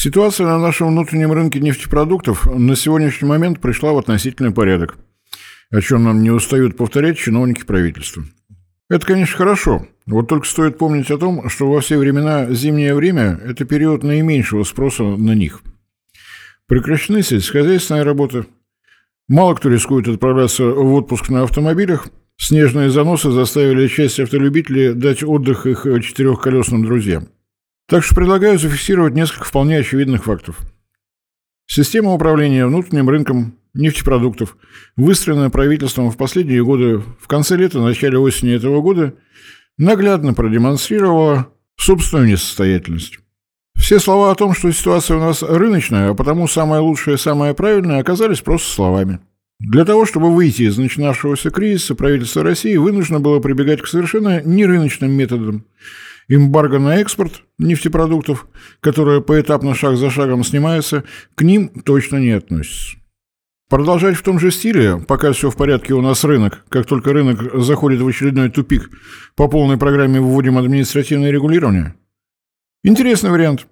Ситуация на нашем внутреннем рынке нефтепродуктов на сегодняшний момент пришла в относительный порядок, о чем нам не устают повторять чиновники правительства. Это, конечно, хорошо. Вот только стоит помнить о том, что во все времена зимнее время – это период наименьшего спроса на них. Прекращены сельскохозяйственная работа. Мало кто рискует отправляться в отпуск на автомобилях. Снежные заносы заставили часть автолюбителей дать отдых их четырехколесным друзьям. Так что предлагаю зафиксировать несколько вполне очевидных фактов. Система управления внутренним рынком нефтепродуктов, выстроенная правительством в последние годы, в конце лета, начале осени этого года, наглядно продемонстрировала собственную несостоятельность. Все слова о том, что ситуация у нас рыночная, а потому самое лучшее и самое правильное, оказались просто словами. Для того, чтобы выйти из начинавшегося кризиса, правительство России вынуждено было прибегать к совершенно нерыночным методам – Эмбарго на экспорт нефтепродуктов, которое поэтапно шаг за шагом снимается, к ним точно не относится. Продолжать в том же стиле, пока все в порядке у нас рынок, как только рынок заходит в очередной тупик, по полной программе вводим административное регулирование? Интересный вариант.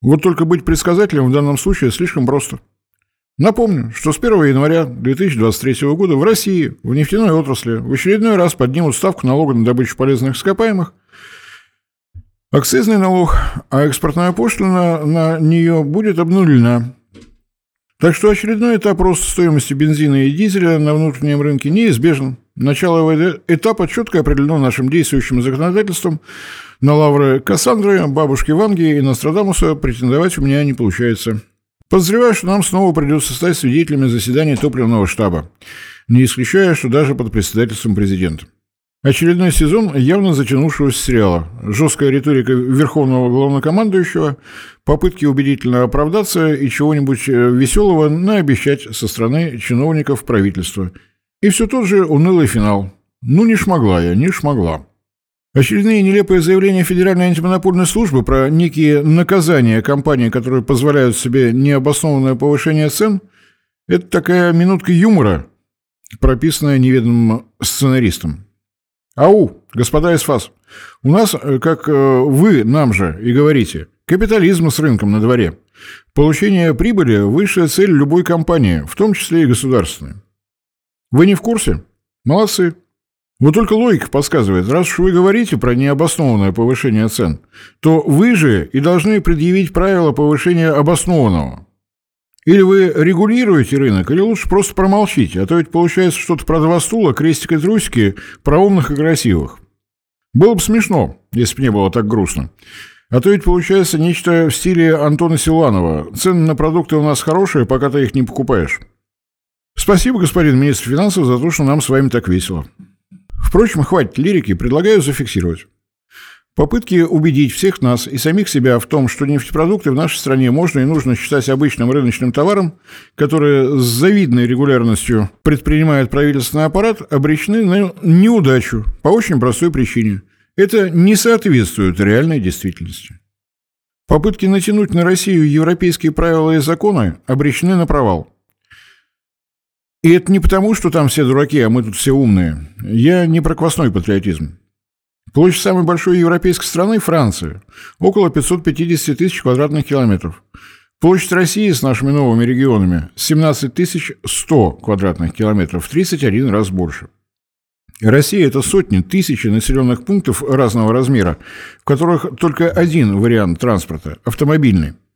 Вот только быть предсказателем в данном случае слишком просто. Напомню, что с 1 января 2023 года в России в нефтяной отрасли в очередной раз поднимут ставку налога на добычу полезных ископаемых – Акцизный налог, а экспортная пошлина на нее будет обнулена. Так что очередной этап роста стоимости бензина и дизеля на внутреннем рынке неизбежен. Начало этого этапа четко определено нашим действующим законодательством. На лавры Кассандры, бабушки Ванги и Нострадамуса претендовать у меня не получается. Подозреваю, что нам снова придется стать свидетелями заседания топливного штаба, не исключая, что даже под председательством президента. Очередной сезон явно затянувшегося сериала. Жесткая риторика верховного главнокомандующего, попытки убедительно оправдаться и чего-нибудь э, веселого наобещать со стороны чиновников правительства. И все тот же унылый финал. Ну, не шмогла я, не шмогла. Очередные нелепые заявления Федеральной антимонопольной службы про некие наказания компаний, которые позволяют себе необоснованное повышение цен, это такая минутка юмора, прописанная неведомым сценаристом. Ау, господа из ФАС, у нас, э, как э, вы нам же и говорите, капитализм с рынком на дворе. Получение прибыли – высшая цель любой компании, в том числе и государственной. Вы не в курсе? Молодцы. Вот только логика подсказывает, раз уж вы говорите про необоснованное повышение цен, то вы же и должны предъявить правила повышения обоснованного. Или вы регулируете рынок, или лучше просто промолчите, а то ведь получается что-то про два стула, крестик и трусики, про умных и красивых. Было бы смешно, если бы не было так грустно. А то ведь получается нечто в стиле Антона Силанова. Цены на продукты у нас хорошие, пока ты их не покупаешь. Спасибо, господин министр финансов, за то, что нам с вами так весело. Впрочем, хватит лирики, предлагаю зафиксировать. Попытки убедить всех нас и самих себя в том, что нефтепродукты в нашей стране можно и нужно считать обычным рыночным товаром, который с завидной регулярностью предпринимает правительственный аппарат, обречены на неудачу по очень простой причине. Это не соответствует реальной действительности. Попытки натянуть на Россию европейские правила и законы обречены на провал. И это не потому, что там все дураки, а мы тут все умные. Я не про квасной патриотизм. Площадь самой большой европейской страны – Франция. Около 550 тысяч квадратных километров. Площадь России с нашими новыми регионами – 17 100 квадратных километров, в 31 раз больше. Россия – это сотни, тысячи населенных пунктов разного размера, в которых только один вариант транспорта – автомобильный –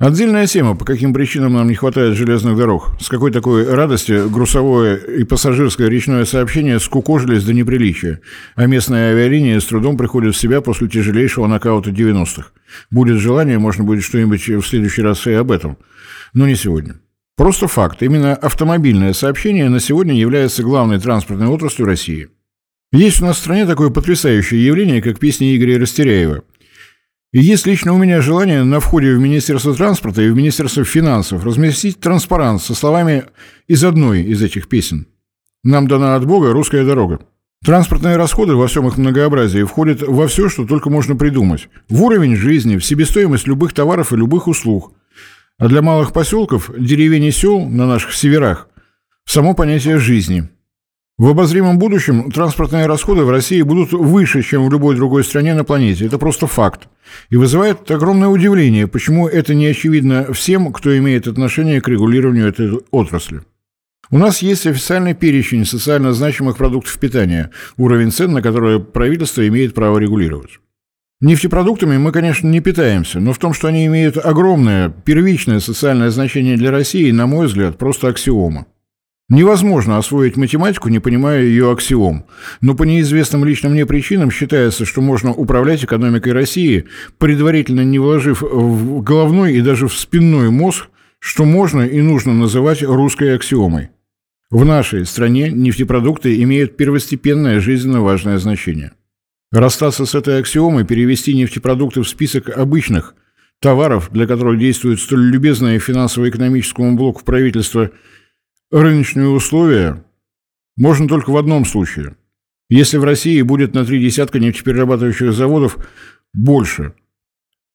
Отдельная тема, по каким причинам нам не хватает железных дорог. С какой такой радости грузовое и пассажирское речное сообщение скукожились до неприличия, а местная авиалиния с трудом приходит в себя после тяжелейшего нокаута 90-х. Будет желание, можно будет что-нибудь в следующий раз и об этом. Но не сегодня. Просто факт. Именно автомобильное сообщение на сегодня является главной транспортной отраслью России. Есть у нас в стране такое потрясающее явление, как песни Игоря Растеряева – и есть лично у меня желание на входе в Министерство транспорта и в Министерство финансов разместить транспарант со словами из одной из этих песен. «Нам дана от Бога русская дорога». Транспортные расходы во всем их многообразии входят во все, что только можно придумать. В уровень жизни, в себестоимость любых товаров и любых услуг. А для малых поселков, деревень и сел на наших северах – само понятие жизни – В обозримом будущем транспортные расходы в России будут выше, чем в любой другой стране на планете. Это просто факт. И вызывает огромное удивление, почему это не очевидно всем, кто имеет отношение к регулированию этой отрасли. У нас есть официальный перечень социально значимых продуктов питания, уровень цен на которые правительство имеет право регулировать. Нефтепродуктами мы, конечно, не питаемся, но в том, что они имеют огромное первичное социальное значение для России, на мой взгляд, просто аксиома. Невозможно освоить математику, не понимая ее аксиом. Но по неизвестным лично мне причинам считается, что можно управлять экономикой России, предварительно не вложив в головной и даже в спинной мозг, что можно и нужно называть русской аксиомой. В нашей стране нефтепродукты имеют первостепенное жизненно важное значение. Расстаться с этой аксиомой, перевести нефтепродукты в список обычных товаров, для которых действует столь любезное финансово-экономическому блоку правительства – Рыночные условия можно только в одном случае. Если в России будет на три десятка нефтеперерабатывающих заводов больше,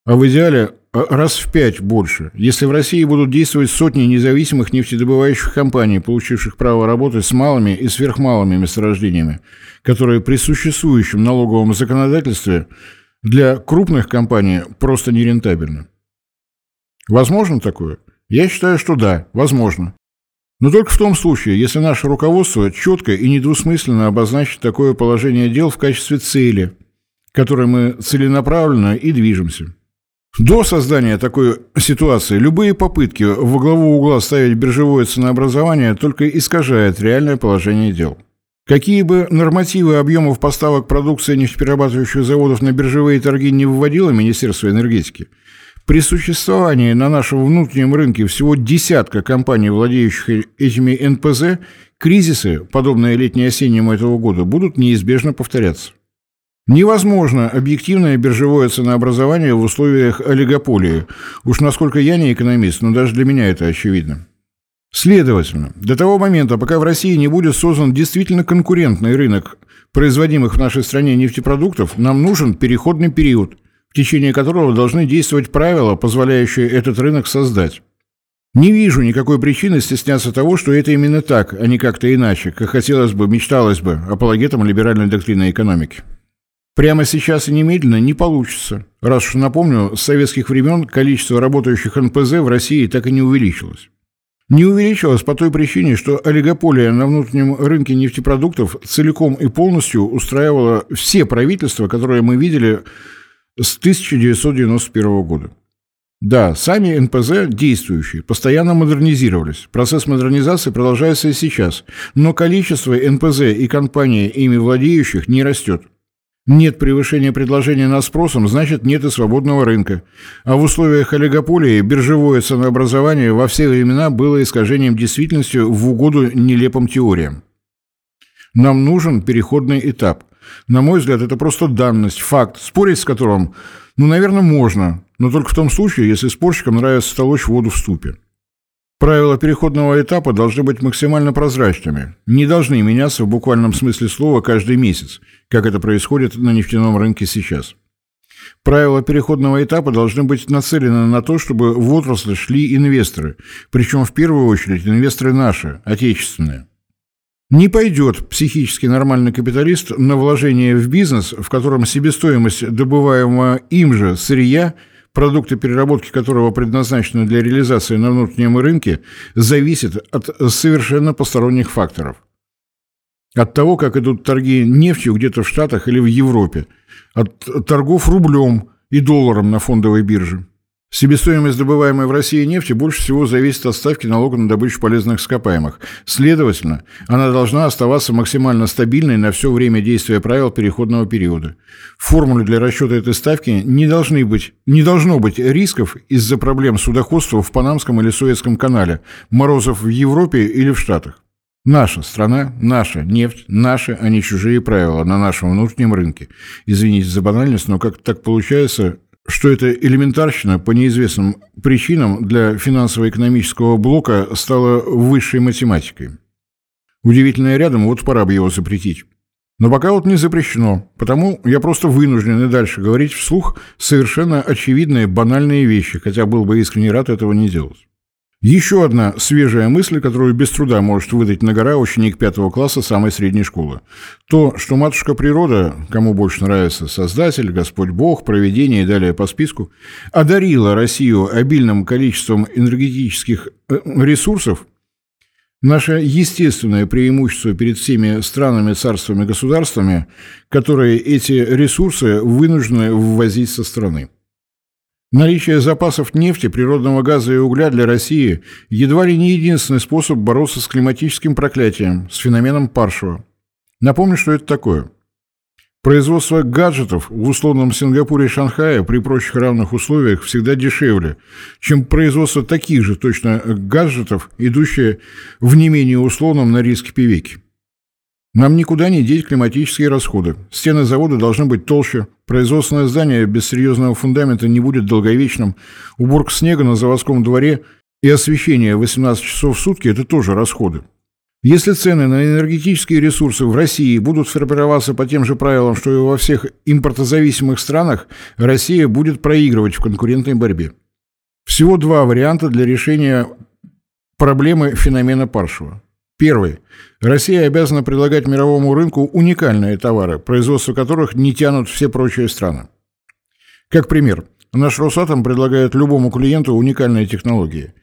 а в идеале а, раз в пять больше. Если в России будут действовать сотни независимых нефтедобывающих компаний, получивших право работать с малыми и сверхмалыми месторождениями, которые при существующем налоговом законодательстве для крупных компаний просто нерентабельны. Возможно такое? Я считаю, что да, возможно. Но только в том случае, если наше руководство четко и недвусмысленно обозначит такое положение дел в качестве цели, к которой мы целенаправленно и движемся. До создания такой ситуации любые попытки во главу угла ставить биржевое ценообразование только искажают реальное положение дел. Какие бы нормативы объемов поставок продукции нефтеперерабатывающих заводов на биржевые торги не вводило Министерство энергетики – при существовании на нашем внутреннем рынке всего десятка компаний, владеющих этими НПЗ, кризисы, подобные летне-осеннему этого года, будут неизбежно повторяться. Невозможно объективное биржевое ценообразование в условиях олигополии. Уж насколько я не экономист, но даже для меня это очевидно. Следовательно, до того момента, пока в России не будет создан действительно конкурентный рынок производимых в нашей стране нефтепродуктов, нам нужен переходный период, в течение которого должны действовать правила, позволяющие этот рынок создать. Не вижу никакой причины стесняться того, что это именно так, а не как-то иначе, как хотелось бы, мечталось бы апологетам либеральной доктрины экономики. Прямо сейчас и немедленно не получится. Раз уж напомню, с советских времен количество работающих НПЗ в России так и не увеличилось. Не увеличилось по той причине, что олигополия на внутреннем рынке нефтепродуктов целиком и полностью устраивала все правительства, которые мы видели с 1991 года. Да, сами НПЗ действующие, постоянно модернизировались. Процесс модернизации продолжается и сейчас, но количество НПЗ и компаний, ими владеющих, не растет. Нет превышения предложения над спросом, значит нет и свободного рынка. А в условиях олигополии биржевое ценообразование во все времена было искажением действительности в угоду нелепым теориям. Нам нужен переходный этап – на мой взгляд, это просто данность, факт, спорить с которым, ну, наверное, можно, но только в том случае, если спорщикам нравится толочь воду в ступе. Правила переходного этапа должны быть максимально прозрачными, не должны меняться в буквальном смысле слова каждый месяц, как это происходит на нефтяном рынке сейчас. Правила переходного этапа должны быть нацелены на то, чтобы в отрасль шли инвесторы, причем в первую очередь инвесторы наши, отечественные. Не пойдет психически нормальный капиталист на вложение в бизнес, в котором себестоимость добываемого им же сырья, продукты переработки которого предназначены для реализации на внутреннем рынке, зависит от совершенно посторонних факторов. От того, как идут торги нефтью где-то в Штатах или в Европе, от торгов рублем и долларом на фондовой бирже. Себестоимость добываемой в России нефти больше всего зависит от ставки налога на добычу полезных ископаемых. Следовательно, она должна оставаться максимально стабильной на все время действия правил переходного периода. В формуле для расчета этой ставки не, должны быть, не должно быть рисков из-за проблем судоходства в Панамском или Суэцком канале, морозов в Европе или в Штатах. Наша страна, наша нефть, наши, а не чужие правила на нашем внутреннем рынке. Извините за банальность, но как так получается, что это элементарщина по неизвестным причинам для финансово-экономического блока стала высшей математикой. Удивительное рядом, вот пора бы его запретить. Но пока вот не запрещено, потому я просто вынужден и дальше говорить вслух совершенно очевидные банальные вещи, хотя был бы искренне рад этого не делать. Еще одна свежая мысль, которую без труда может выдать на гора ученик пятого класса самой средней школы. То, что матушка природа, кому больше нравится, Создатель, Господь Бог, Проведение и далее по списку, одарила Россию обильным количеством энергетических э, ресурсов, Наше естественное преимущество перед всеми странами, царствами, государствами, которые эти ресурсы вынуждены ввозить со страны. Наличие запасов нефти, природного газа и угля для России едва ли не единственный способ бороться с климатическим проклятием, с феноменом Паршева. Напомню, что это такое. Производство гаджетов в условном Сингапуре и Шанхае при прочих равных условиях всегда дешевле, чем производство таких же точно гаджетов, идущие в не менее условном на риске пивеки. Нам никуда не деть климатические расходы. Стены завода должны быть толще, производственное здание без серьезного фундамента не будет долговечным, уборка снега на заводском дворе и освещение 18 часов в сутки – это тоже расходы. Если цены на энергетические ресурсы в России будут формироваться по тем же правилам, что и во всех импортозависимых странах, Россия будет проигрывать в конкурентной борьбе. Всего два варианта для решения проблемы феномена Паршева. Первый. Россия обязана предлагать мировому рынку уникальные товары, производство которых не тянут все прочие страны. Как пример, наш Росатом предлагает любому клиенту уникальные технологии.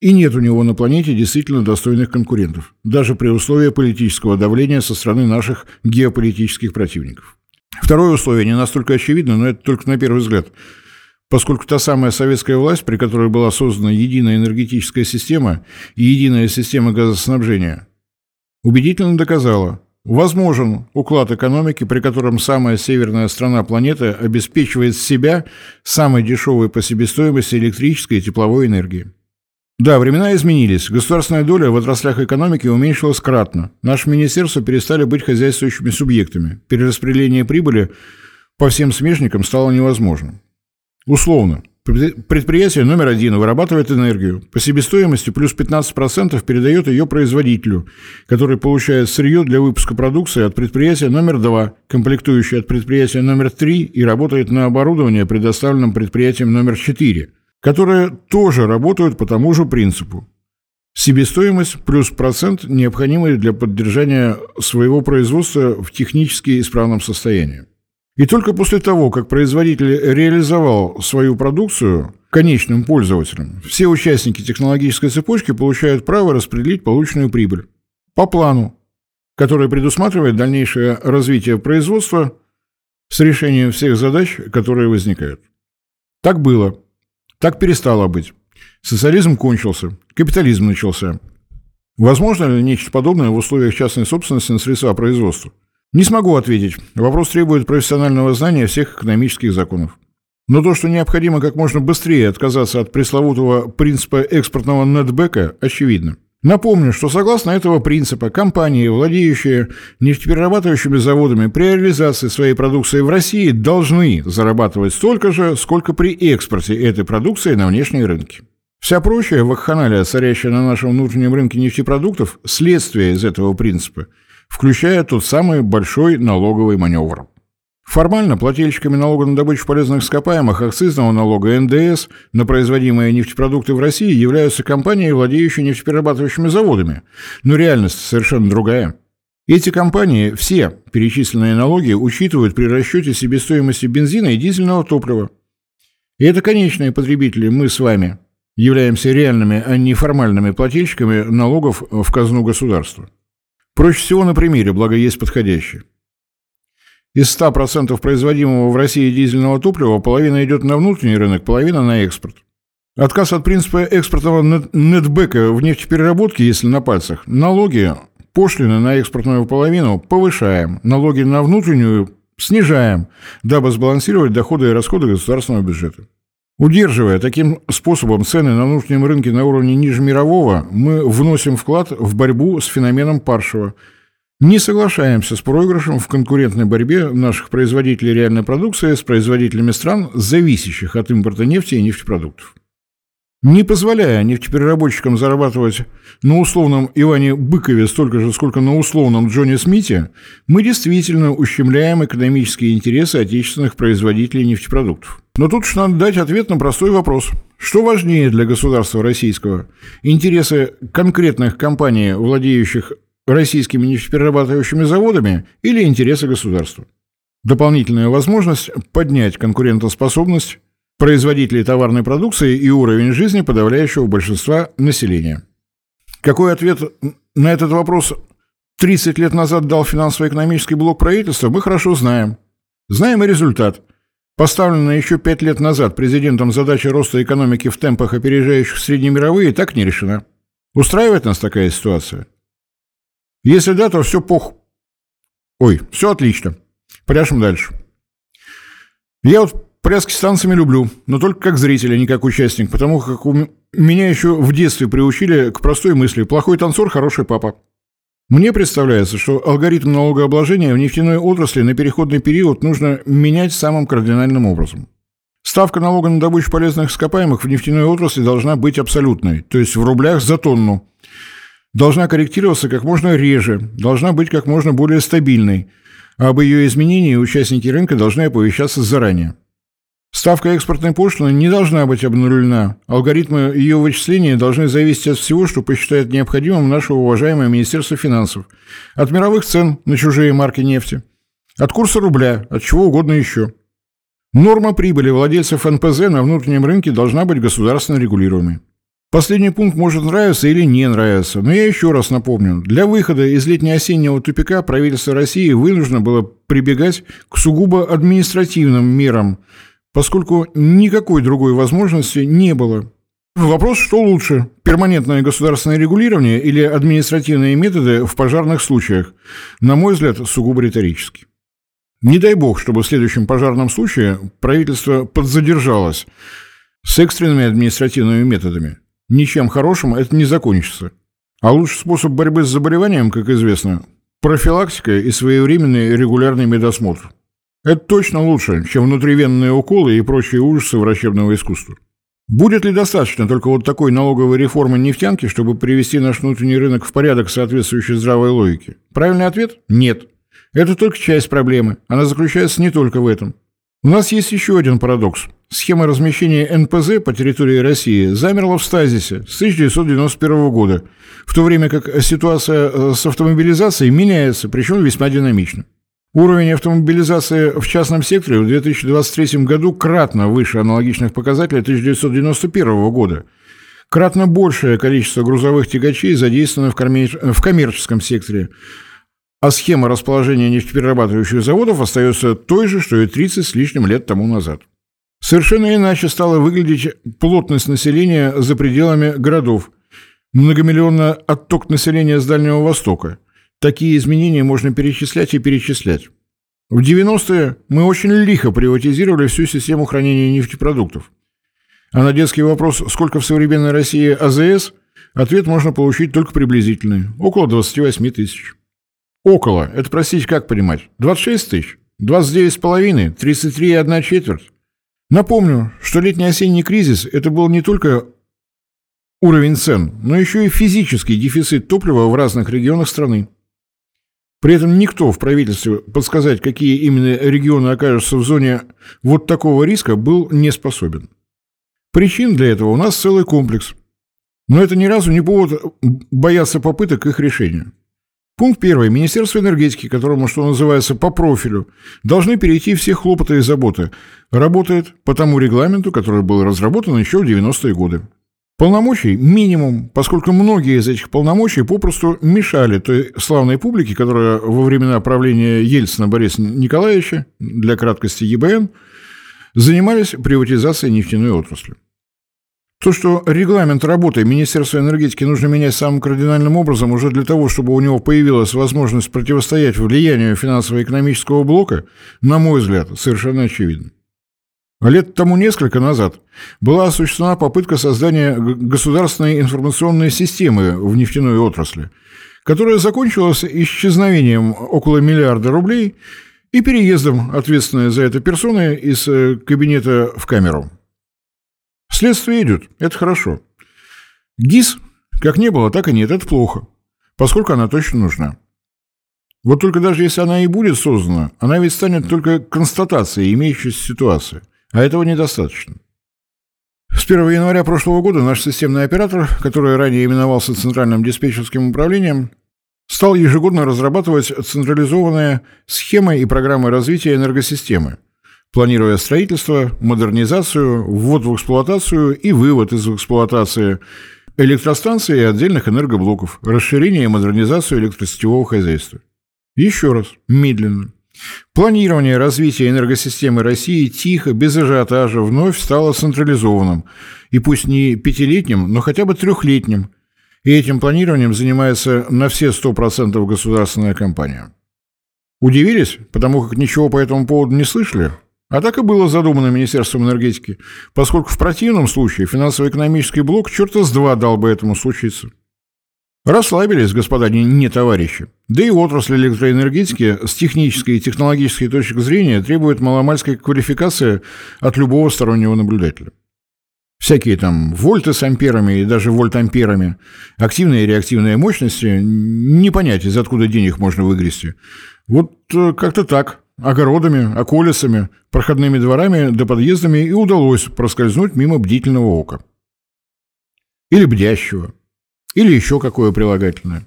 И нет у него на планете действительно достойных конкурентов, даже при условии политического давления со стороны наших геополитических противников. Второе условие не настолько очевидно, но это только на первый взгляд – поскольку та самая советская власть, при которой была создана единая энергетическая система и единая система газоснабжения, убедительно доказала, возможен уклад экономики, при котором самая северная страна планеты обеспечивает себя самой дешевой по себестоимости электрической и тепловой энергии. Да, времена изменились. Государственная доля в отраслях экономики уменьшилась кратно. Наши министерства перестали быть хозяйствующими субъектами. Перераспределение прибыли по всем смежникам стало невозможным. Условно. Предприятие номер один вырабатывает энергию. По себестоимости плюс 15% передает ее производителю, который получает сырье для выпуска продукции от предприятия номер два, комплектующее от предприятия номер три и работает на оборудование, предоставленном предприятием номер четыре, которые тоже работают по тому же принципу. Себестоимость плюс процент, необходимый для поддержания своего производства в технически исправном состоянии. И только после того, как производитель реализовал свою продукцию конечным пользователям, все участники технологической цепочки получают право распределить полученную прибыль по плану, который предусматривает дальнейшее развитие производства с решением всех задач, которые возникают. Так было. Так перестало быть. Социализм кончился, капитализм начался. Возможно ли нечто подобное в условиях частной собственности на средства производства? Не смогу ответить. Вопрос требует профессионального знания всех экономических законов. Но то, что необходимо как можно быстрее отказаться от пресловутого принципа экспортного нетбека, очевидно. Напомню, что согласно этого принципа компании, владеющие нефтеперерабатывающими заводами при реализации своей продукции в России, должны зарабатывать столько же, сколько при экспорте этой продукции на внешние рынки. Вся прочая вакханалия, царящая на нашем внутреннем рынке нефтепродуктов, следствие из этого принципа – включая тот самый большой налоговый маневр. Формально плательщиками налога на добычу полезных ископаемых, акцизного налога НДС на производимые нефтепродукты в России являются компании, владеющие нефтеперерабатывающими заводами. Но реальность совершенно другая. Эти компании все перечисленные налоги учитывают при расчете себестоимости бензина и дизельного топлива. И это конечные потребители, мы с вами, являемся реальными, а не формальными плательщиками налогов в казну государства. Проще всего на примере, благо есть подходящий. Из 100% производимого в России дизельного топлива половина идет на внутренний рынок, половина на экспорт. Отказ от принципа экспортного нетбека в нефтепереработке, если на пальцах, налоги, пошлины на экспортную половину повышаем, налоги на внутреннюю снижаем, дабы сбалансировать доходы и расходы государственного бюджета. Удерживая таким способом цены на внутреннем рынке на уровне ниже мирового, мы вносим вклад в борьбу с феноменом Паршева. Не соглашаемся с проигрышем в конкурентной борьбе наших производителей реальной продукции с производителями стран, зависящих от импорта нефти и нефтепродуктов. Не позволяя нефтепереработчикам зарабатывать на условном Иване Быкове столько же, сколько на условном Джонни Смите, мы действительно ущемляем экономические интересы отечественных производителей нефтепродуктов. Но тут уж надо дать ответ на простой вопрос. Что важнее для государства российского? Интересы конкретных компаний, владеющих российскими нефтеперерабатывающими заводами, или интересы государства? Дополнительная возможность поднять конкурентоспособность производителей товарной продукции и уровень жизни подавляющего большинства населения. Какой ответ на этот вопрос 30 лет назад дал финансово-экономический блок правительства, мы хорошо знаем. Знаем и результат. Поставленная еще пять лет назад президентом задача роста экономики в темпах, опережающих среднемировые, так не решена. Устраивает нас такая ситуация? Если да, то все пох... Ой, все отлично. Пляшем дальше. Я вот Пляски с танцами люблю, но только как зритель, а не как участник, потому как у меня еще в детстве приучили к простой мысли «плохой танцор – хороший папа». Мне представляется, что алгоритм налогообложения в нефтяной отрасли на переходный период нужно менять самым кардинальным образом. Ставка налога на добычу полезных ископаемых в нефтяной отрасли должна быть абсолютной, то есть в рублях за тонну. Должна корректироваться как можно реже, должна быть как можно более стабильной, об ее изменении участники рынка должны оповещаться заранее. Ставка экспортной пошлины не должна быть обнулена. Алгоритмы ее вычисления должны зависеть от всего, что посчитает необходимым наше уважаемое Министерство финансов. От мировых цен на чужие марки нефти. От курса рубля, от чего угодно еще. Норма прибыли владельцев НПЗ на внутреннем рынке должна быть государственно регулируемой. Последний пункт может нравиться или не нравиться, но я еще раз напомню, для выхода из летне-осеннего тупика правительство России вынуждено было прибегать к сугубо административным мерам – поскольку никакой другой возможности не было. Вопрос, что лучше, перманентное государственное регулирование или административные методы в пожарных случаях, на мой взгляд, сугубо риторический. Не дай бог, чтобы в следующем пожарном случае правительство подзадержалось с экстренными административными методами. Ничем хорошим это не закончится. А лучший способ борьбы с заболеванием, как известно, профилактика и своевременный регулярный медосмотр – это точно лучше, чем внутривенные уколы и прочие ужасы врачебного искусства. Будет ли достаточно только вот такой налоговой реформы нефтянки, чтобы привести наш внутренний рынок в порядок, соответствующий здравой логике? Правильный ответ – нет. Это только часть проблемы. Она заключается не только в этом. У нас есть еще один парадокс. Схема размещения НПЗ по территории России замерла в стазисе с 1991 года, в то время как ситуация э, с автомобилизацией меняется, причем весьма динамично. Уровень автомобилизации в частном секторе в 2023 году кратно выше аналогичных показателей 1991 года. Кратно большее количество грузовых тягачей задействовано в, коммер... в коммерческом секторе, а схема расположения нефтеперерабатывающих заводов остается той же, что и 30 с лишним лет тому назад. Совершенно иначе стала выглядеть плотность населения за пределами городов, многомиллионный отток населения с Дальнего Востока – Такие изменения можно перечислять и перечислять. В 90-е мы очень лихо приватизировали всю систему хранения нефтепродуктов. А на детский вопрос, сколько в современной России АЗС, ответ можно получить только приблизительный – около 28 тысяч. Около – это, простите, как понимать? 26 тысяч? 29,5? 33,1 четверть? Напомню, что летний-осенний кризис – это был не только уровень цен, но еще и физический дефицит топлива в разных регионах страны. При этом никто в правительстве подсказать, какие именно регионы окажутся в зоне вот такого риска, был не способен. Причин для этого у нас целый комплекс. Но это ни разу не повод бояться попыток их решения. Пункт первый. Министерство энергетики, которому, что называется, по профилю, должны перейти все хлопоты и заботы. Работает по тому регламенту, который был разработан еще в 90-е годы. Полномочий минимум, поскольку многие из этих полномочий попросту мешали той славной публике, которая во времена правления Ельцина Бориса Николаевича, для краткости ЕБН, занимались приватизацией нефтяной отрасли. То, что регламент работы Министерства энергетики нужно менять самым кардинальным образом уже для того, чтобы у него появилась возможность противостоять влиянию финансово-экономического блока, на мой взгляд, совершенно очевидно. Лет тому несколько назад была осуществлена попытка создания государственной информационной системы в нефтяной отрасли, которая закончилась исчезновением около миллиарда рублей и переездом ответственной за это персоны из э, кабинета в камеру. Следствие идет, это хорошо. ГИС как не было, так и нет, это плохо, поскольку она точно нужна. Вот только даже если она и будет создана, она ведь станет только констатацией имеющейся ситуации, а этого недостаточно. С 1 января прошлого года наш системный оператор, который ранее именовался Центральным диспетчерским управлением, стал ежегодно разрабатывать централизованные схемы и программы развития энергосистемы, планируя строительство, модернизацию, ввод в эксплуатацию и вывод из эксплуатации электростанций и отдельных энергоблоков, расширение и модернизацию электросетевого хозяйства. Еще раз, медленно. Планирование развития энергосистемы России тихо, без ажиотажа, вновь стало централизованным. И пусть не пятилетним, но хотя бы трехлетним. И этим планированием занимается на все 100% государственная компания. Удивились, потому как ничего по этому поводу не слышали? А так и было задумано Министерством энергетики, поскольку в противном случае финансово-экономический блок черта с два дал бы этому случиться. Расслабились, господа не, товарищи. Да и отрасль электроэнергетики с технической и технологической точки зрения требует маломальской квалификации от любого стороннего наблюдателя. Всякие там вольты с амперами и даже вольтамперами, активные и реактивные мощности, не понять, из откуда денег можно выгрести. Вот э, как-то так огородами, околицами, проходными дворами да подъездами и удалось проскользнуть мимо бдительного ока. Или бдящего. Или еще какое прилагательное.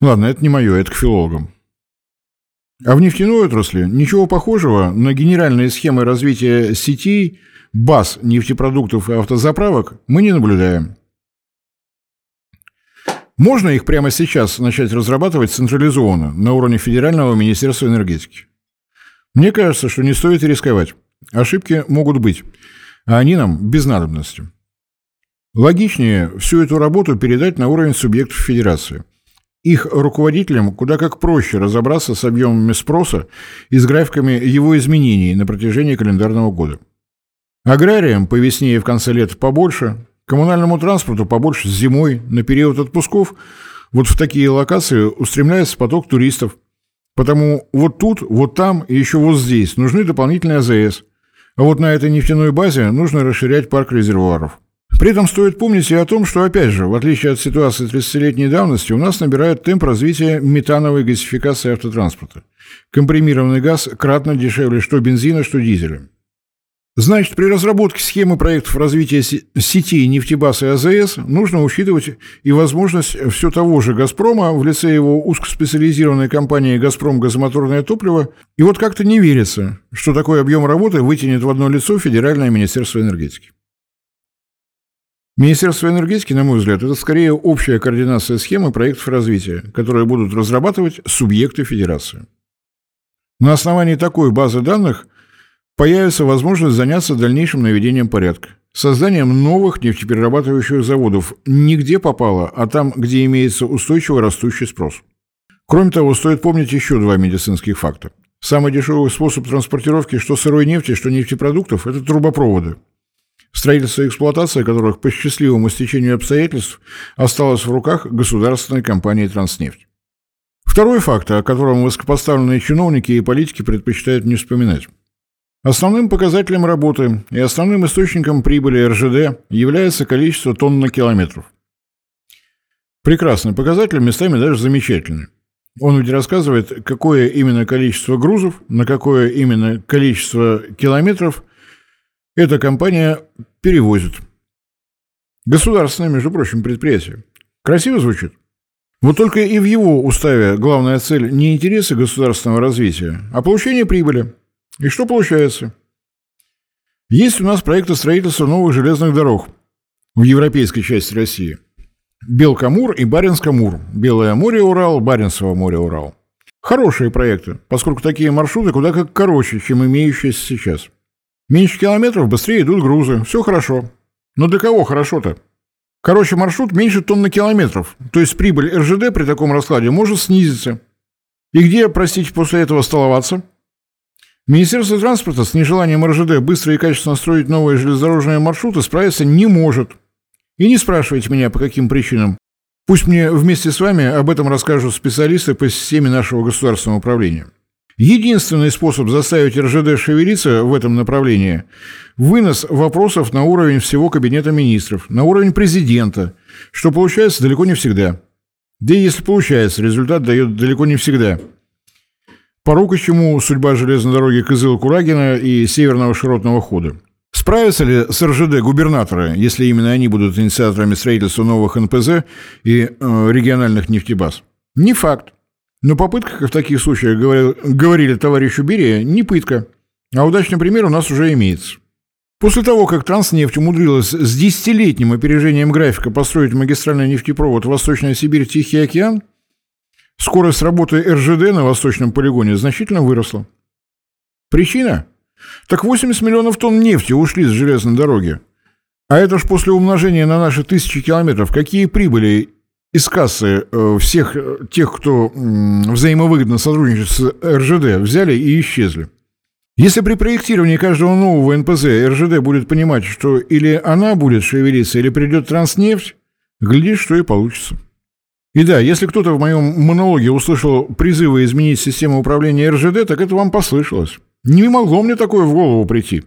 Ладно, это не мое, это к филологам. А в нефтяной отрасли ничего похожего на генеральные схемы развития сетей, баз нефтепродуктов и автозаправок мы не наблюдаем. Можно их прямо сейчас начать разрабатывать централизованно на уровне Федерального министерства энергетики? Мне кажется, что не стоит рисковать. Ошибки могут быть, а они нам без надобности. Логичнее всю эту работу передать на уровень субъектов федерации. Их руководителям куда как проще разобраться с объемами спроса и с графиками его изменений на протяжении календарного года. Аграриям по весне и в конце лета побольше, Коммунальному транспорту побольше зимой, на период отпусков, вот в такие локации устремляется поток туристов. Потому вот тут, вот там и еще вот здесь нужны дополнительные АЗС. А вот на этой нефтяной базе нужно расширять парк резервуаров. При этом стоит помнить и о том, что, опять же, в отличие от ситуации 30-летней давности, у нас набирает темп развития метановой газификации автотранспорта. Компримированный газ кратно дешевле что бензина, что дизеля. Значит, при разработке схемы проектов развития сетей нефтебаз и АЗС нужно учитывать и возможность все того же «Газпрома» в лице его узкоспециализированной компании «Газпром Газомоторное топливо». И вот как-то не верится, что такой объем работы вытянет в одно лицо Федеральное министерство энергетики. Министерство энергетики, на мой взгляд, это скорее общая координация схемы проектов развития, которые будут разрабатывать субъекты федерации. На основании такой базы данных – появится возможность заняться дальнейшим наведением порядка. Созданием новых нефтеперерабатывающих заводов не где попало, а там, где имеется устойчиво растущий спрос. Кроме того, стоит помнить еще два медицинских факта. Самый дешевый способ транспортировки что сырой нефти, что нефтепродуктов – это трубопроводы. Строительство и эксплуатация которых по счастливому стечению обстоятельств осталось в руках государственной компании «Транснефть». Второй факт, о котором высокопоставленные чиновники и политики предпочитают не вспоминать. Основным показателем работы и основным источником прибыли РЖД является количество тонн на километров. Прекрасный показатель, местами даже замечательный. Он ведь рассказывает, какое именно количество грузов, на какое именно количество километров эта компания перевозит. Государственное, между прочим, предприятие. Красиво звучит? Вот только и в его уставе главная цель не интересы государственного развития, а получение прибыли – и что получается? Есть у нас проекты строительства новых железных дорог в европейской части России. Белкамур и Баренскамур. Белое море Урал, Баренцево море Урал. Хорошие проекты, поскольку такие маршруты куда как короче, чем имеющиеся сейчас. Меньше километров, быстрее идут грузы. Все хорошо. Но для кого хорошо-то? Короче, маршрут меньше тонны километров. То есть прибыль РЖД при таком раскладе может снизиться. И где, простите, после этого столоваться? Министерство транспорта с нежеланием РЖД быстро и качественно строить новые железнодорожные маршруты справиться не может. И не спрашивайте меня, по каким причинам. Пусть мне вместе с вами об этом расскажут специалисты по системе нашего государственного управления. Единственный способ заставить РЖД шевелиться в этом направлении – вынос вопросов на уровень всего Кабинета министров, на уровень президента, что получается далеко не всегда. Да и если получается, результат дает далеко не всегда. Порука чему судьба железной дороги Кызыл-Курагина и Северного широтного хода. Справятся ли с РЖД губернаторы, если именно они будут инициаторами строительства новых НПЗ и э, региональных нефтебаз? Не факт. Но попытка, как в таких случаях говорили, говорили товарищу Берия, не пытка. А удачный пример у нас уже имеется. После того, как Транснефть умудрилась с десятилетним опережением графика построить магистральный нефтепровод Восточная Сибирь Тихий океан, скорость работы РЖД на восточном полигоне значительно выросла. Причина? Так 80 миллионов тонн нефти ушли с железной дороги. А это ж после умножения на наши тысячи километров, какие прибыли из кассы э, всех э, тех, кто взаимовыгодно сотрудничает с РЖД, взяли и исчезли. Если при проектировании каждого нового НПЗ РЖД будет понимать, что или она будет шевелиться, или придет транснефть, глядишь, что и получится. И да, если кто-то в моем монологе услышал призывы изменить систему управления РЖД, так это вам послышалось. Не могло мне такое в голову прийти.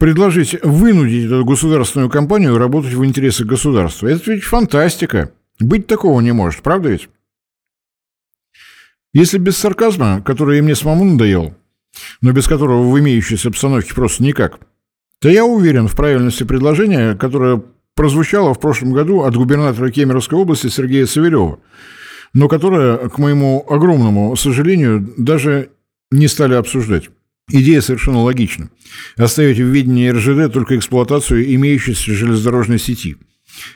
Предложить вынудить эту государственную компанию работать в интересах государства. Это ведь фантастика. Быть такого не может, правда ведь? Если без сарказма, который и мне самому надоел, но без которого в имеющейся обстановке просто никак, то я уверен в правильности предложения, которое прозвучало в прошлом году от губернатора Кемеровской области Сергея Савелева, но которое, к моему огромному сожалению, даже не стали обсуждать. Идея совершенно логична. Оставить в видении РЖД только эксплуатацию имеющейся железнодорожной сети.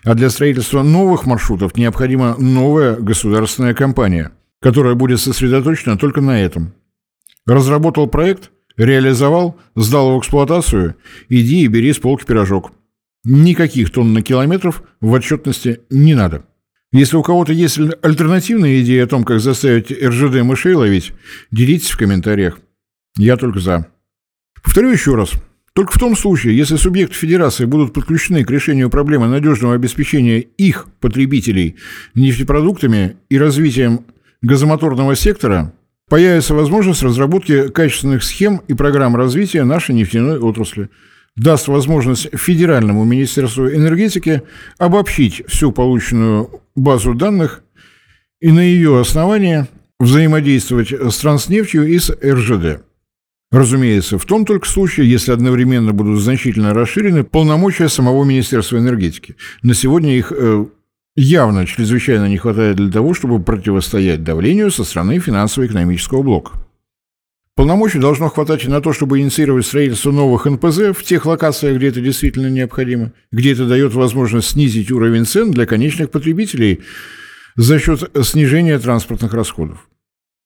А для строительства новых маршрутов необходима новая государственная компания, которая будет сосредоточена только на этом. Разработал проект, реализовал, сдал в эксплуатацию, иди и бери с полки пирожок. Никаких тонн на километров в отчетности не надо. Если у кого-то есть альтернативные идеи о том, как заставить РЖД мышей ловить, делитесь в комментариях. Я только за. Повторю еще раз. Только в том случае, если субъекты федерации будут подключены к решению проблемы надежного обеспечения их потребителей нефтепродуктами и развитием газомоторного сектора, появится возможность разработки качественных схем и программ развития нашей нефтяной отрасли. Даст возможность Федеральному Министерству энергетики обобщить всю полученную базу данных и на ее основании взаимодействовать с Транснефтью и с РЖД. Разумеется, в том только случае, если одновременно будут значительно расширены полномочия самого Министерства энергетики. На сегодня их э, явно чрезвычайно не хватает для того, чтобы противостоять давлению со стороны финансово-экономического блока. Полномочий должно хватать и на то, чтобы инициировать строительство новых НПЗ в тех локациях, где это действительно необходимо, где это дает возможность снизить уровень цен для конечных потребителей за счет снижения транспортных расходов.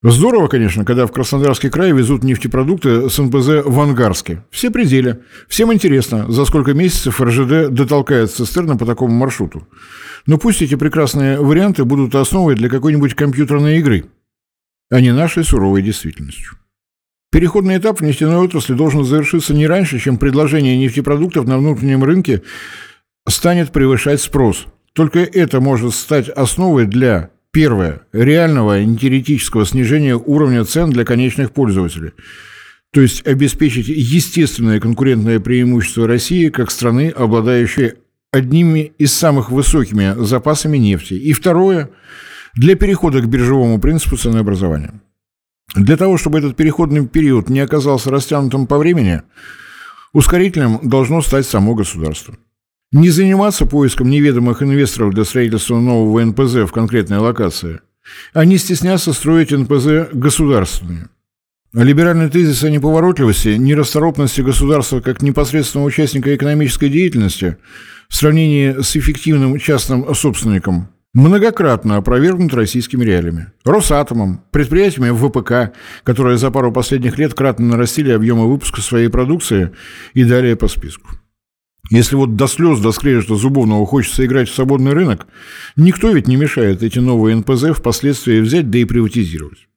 Здорово, конечно, когда в Краснодарский край везут нефтепродукты с НПЗ в Ангарске. Все пределы. Всем интересно, за сколько месяцев РЖД дотолкает цистерны по такому маршруту. Но пусть эти прекрасные варианты будут основой для какой-нибудь компьютерной игры, а не нашей суровой действительностью. Переходный этап в нефтяной отрасли должен завершиться не раньше, чем предложение нефтепродуктов на внутреннем рынке станет превышать спрос. Только это может стать основой для Первое. Реального, теоретического снижения уровня цен для конечных пользователей. То есть обеспечить естественное конкурентное преимущество России как страны, обладающей одними из самых высокими запасами нефти. И второе. Для перехода к биржевому принципу ценообразования. Для того, чтобы этот переходный период не оказался растянутым по времени, ускорителем должно стать само государство. Не заниматься поиском неведомых инвесторов для строительства нового НПЗ в конкретной локации, а не стесняться строить НПЗ государственные. Либеральный тезис о неповоротливости, нерасторопности государства как непосредственного участника экономической деятельности в сравнении с эффективным частным собственником многократно опровергнут российскими реалиями. Росатомом, предприятиями ВПК, которые за пару последних лет кратно нарастили объемы выпуска своей продукции и далее по списку. Если вот до слез, до скрежета зубовного хочется играть в свободный рынок, никто ведь не мешает эти новые НПЗ впоследствии взять да и приватизировать.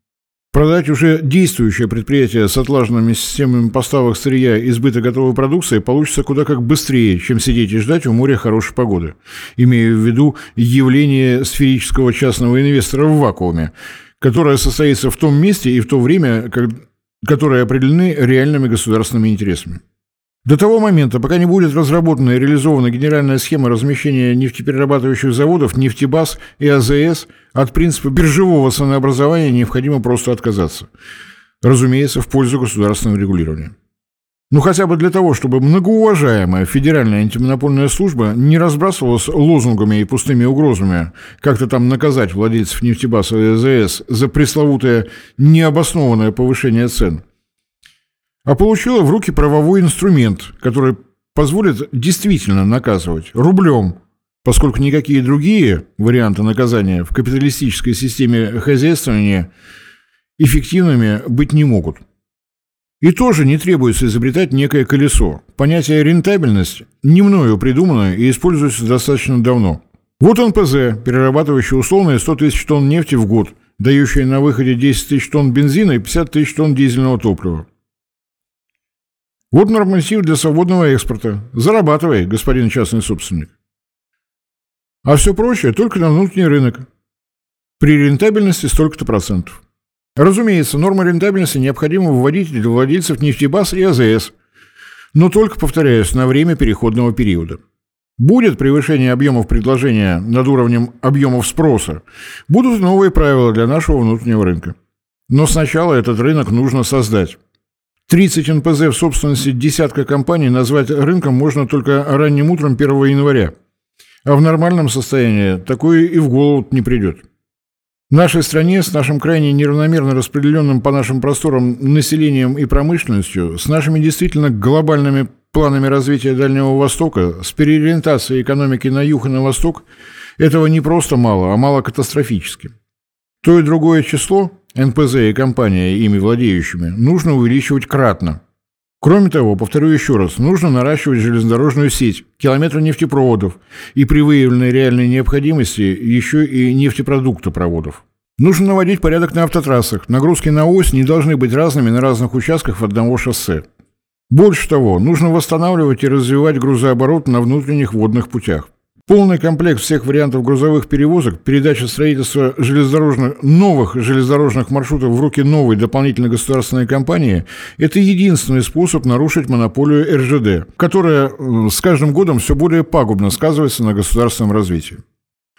Продать уже действующее предприятие с отлаженными системами поставок сырья и сбыта готовой продукции получится куда как быстрее, чем сидеть и ждать у моря хорошей погоды, имея в виду явление сферического частного инвестора в вакууме, которая состоится в том месте и в то время, как, которые определены реальными государственными интересами. До того момента, пока не будет разработана и реализована генеральная схема размещения нефтеперерабатывающих заводов, нефтебаз и АЗС, от принципа биржевого ценообразования необходимо просто отказаться. Разумеется, в пользу государственного регулирования. Ну, хотя бы для того, чтобы многоуважаемая Федеральная антимонопольная служба не разбрасывалась лозунгами и пустыми угрозами, как-то там наказать владельцев нефтебаза и АЗС за пресловутое необоснованное повышение цен, а получила в руки правовой инструмент, который позволит действительно наказывать рублем, поскольку никакие другие варианты наказания в капиталистической системе хозяйствования эффективными быть не могут. И тоже не требуется изобретать некое колесо. Понятие «рентабельность» не мною придумано и используется достаточно давно. Вот НПЗ, перерабатывающий условные 100 тысяч тонн нефти в год, дающий на выходе 10 тысяч тонн бензина и 50 тысяч тонн дизельного топлива. Вот норматив для свободного экспорта. Зарабатывай, господин частный собственник. А все прочее только на внутренний рынок. При рентабельности столько-то процентов. Разумеется, нормы рентабельности необходимо вводить для владельцев нефтебаз и АЗС, но только, повторяюсь, на время переходного периода. Будет превышение объемов предложения над уровнем объемов спроса, будут новые правила для нашего внутреннего рынка. Но сначала этот рынок нужно создать. 30 НПЗ в собственности десятка компаний назвать рынком можно только ранним утром 1 января. А в нормальном состоянии такое и в голову не придет. В нашей стране с нашим крайне неравномерно распределенным по нашим просторам населением и промышленностью, с нашими действительно глобальными планами развития Дальнего Востока, с переориентацией экономики на юг и на восток, этого не просто мало, а мало катастрофически. То и другое число, НПЗ и компания, ими владеющими, нужно увеличивать кратно. Кроме того, повторю еще раз, нужно наращивать железнодорожную сеть, километры нефтепроводов и при выявленной реальной необходимости еще и нефтепродуктопроводов. Нужно наводить порядок на автотрассах. Нагрузки на ось не должны быть разными на разных участках одного шоссе. Больше того, нужно восстанавливать и развивать грузооборот на внутренних водных путях. Полный комплект всех вариантов грузовых перевозок, передача строительства железнодорожных, новых железнодорожных маршрутов в руки новой дополнительной государственной компании – это единственный способ нарушить монополию РЖД, которая с каждым годом все более пагубно сказывается на государственном развитии.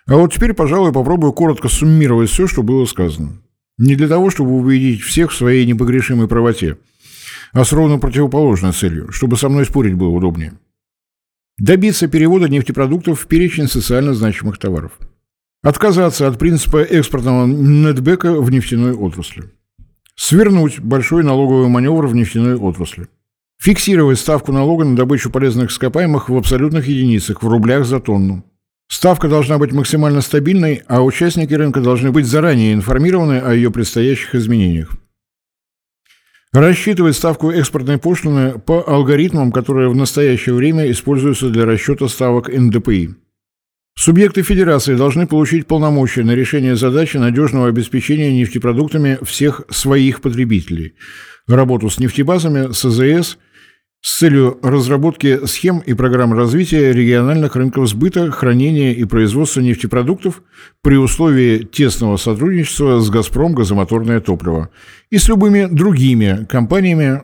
А вот теперь, пожалуй, попробую коротко суммировать все, что было сказано. Не для того, чтобы убедить всех в своей непогрешимой правоте, а с ровно противоположной целью, чтобы со мной спорить было удобнее. Добиться перевода нефтепродуктов в перечень социально значимых товаров. Отказаться от принципа экспортного нетбека в нефтяной отрасли. Свернуть большой налоговый маневр в нефтяной отрасли. Фиксировать ставку налога на добычу полезных ископаемых в абсолютных единицах, в рублях за тонну. Ставка должна быть максимально стабильной, а участники рынка должны быть заранее информированы о ее предстоящих изменениях. Рассчитывать ставку экспортной пошлины по алгоритмам, которые в настоящее время используются для расчета ставок НДПИ. Субъекты федерации должны получить полномочия на решение задачи надежного обеспечения нефтепродуктами всех своих потребителей, работу с нефтебазами, с АЗС – с целью разработки схем и программ развития региональных рынков сбыта, хранения и производства нефтепродуктов при условии тесного сотрудничества с «Газпром» газомоторное топливо и с любыми другими компаниями,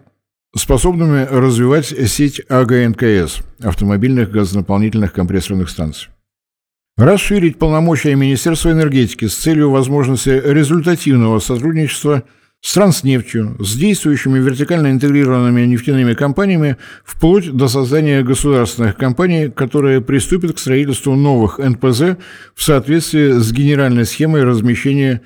способными развивать сеть АГНКС – автомобильных газонаполнительных компрессорных станций. Расширить полномочия Министерства энергетики с целью возможности результативного сотрудничества – с Транснефтью, с действующими вертикально интегрированными нефтяными компаниями, вплоть до создания государственных компаний, которые приступят к строительству новых НПЗ в соответствии с генеральной схемой размещения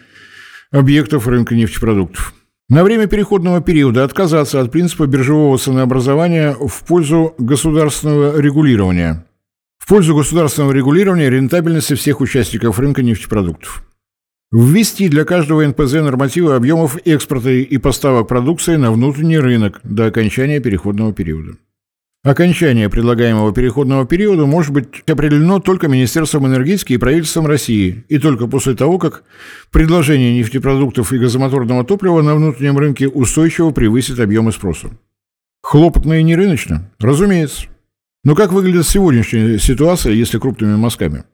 объектов рынка нефтепродуктов. На время переходного периода отказаться от принципа биржевого ценообразования в пользу государственного регулирования. В пользу государственного регулирования рентабельности всех участников рынка нефтепродуктов. Ввести для каждого НПЗ нормативы объемов экспорта и поставок продукции на внутренний рынок до окончания переходного периода. Окончание предлагаемого переходного периода может быть определено только Министерством энергетики и правительством России, и только после того, как предложение нефтепродуктов и газомоторного топлива на внутреннем рынке устойчиво превысит объемы спроса. Хлопотно и нерыночно? Разумеется. Но как выглядит сегодняшняя ситуация, если крупными мазками?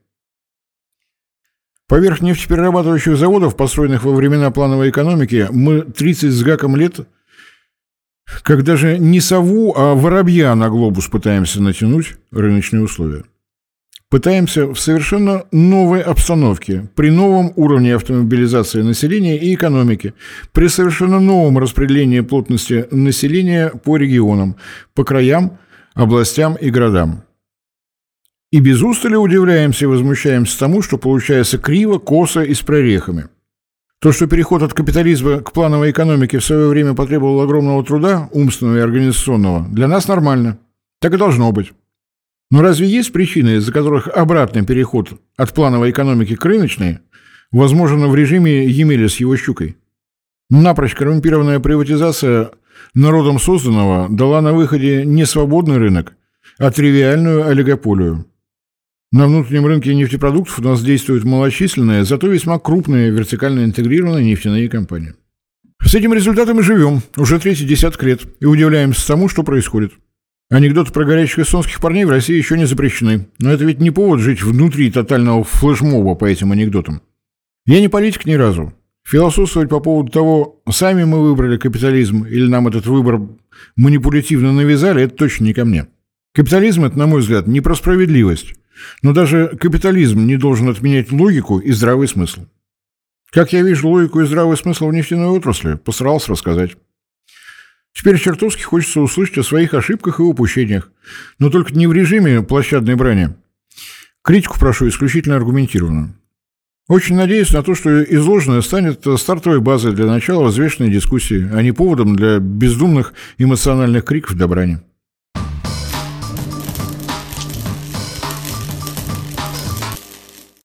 Поверх нефтеперерабатывающих заводов, построенных во времена плановой экономики, мы 30 с гаком лет, как даже не сову, а воробья на глобус пытаемся натянуть рыночные условия. Пытаемся в совершенно новой обстановке, при новом уровне автомобилизации населения и экономики, при совершенно новом распределении плотности населения по регионам, по краям, областям и городам. И без устали удивляемся и возмущаемся тому, что получается криво, косо и с прорехами. То, что переход от капитализма к плановой экономике в свое время потребовал огромного труда, умственного и организационного, для нас нормально. Так и должно быть. Но разве есть причины, из-за которых обратный переход от плановой экономики к рыночной возможен в режиме Емеля с его щукой? Напрочь коррумпированная приватизация народом созданного дала на выходе не свободный рынок, а тривиальную олигополию. На внутреннем рынке нефтепродуктов у нас действуют малочисленные, зато весьма крупные вертикально интегрированные нефтяные компании. С этим результатом и живем уже третий десяток лет и удивляемся тому, что происходит. Анекдоты про горячих эстонских парней в России еще не запрещены, но это ведь не повод жить внутри тотального флешмоба по этим анекдотам. Я не политик ни разу. Философствовать по поводу того, сами мы выбрали капитализм или нам этот выбор манипулятивно навязали, это точно не ко мне. Капитализм – это, на мой взгляд, не про справедливость. Но даже капитализм не должен отменять логику и здравый смысл. Как я вижу логику и здравый смысл в нефтяной отрасли, постарался рассказать. Теперь чертовски хочется услышать о своих ошибках и упущениях, но только не в режиме площадной брани. Критику прошу исключительно аргументированно. Очень надеюсь на то, что изложенное станет стартовой базой для начала взвешенной дискуссии, а не поводом для бездумных эмоциональных криков до брани.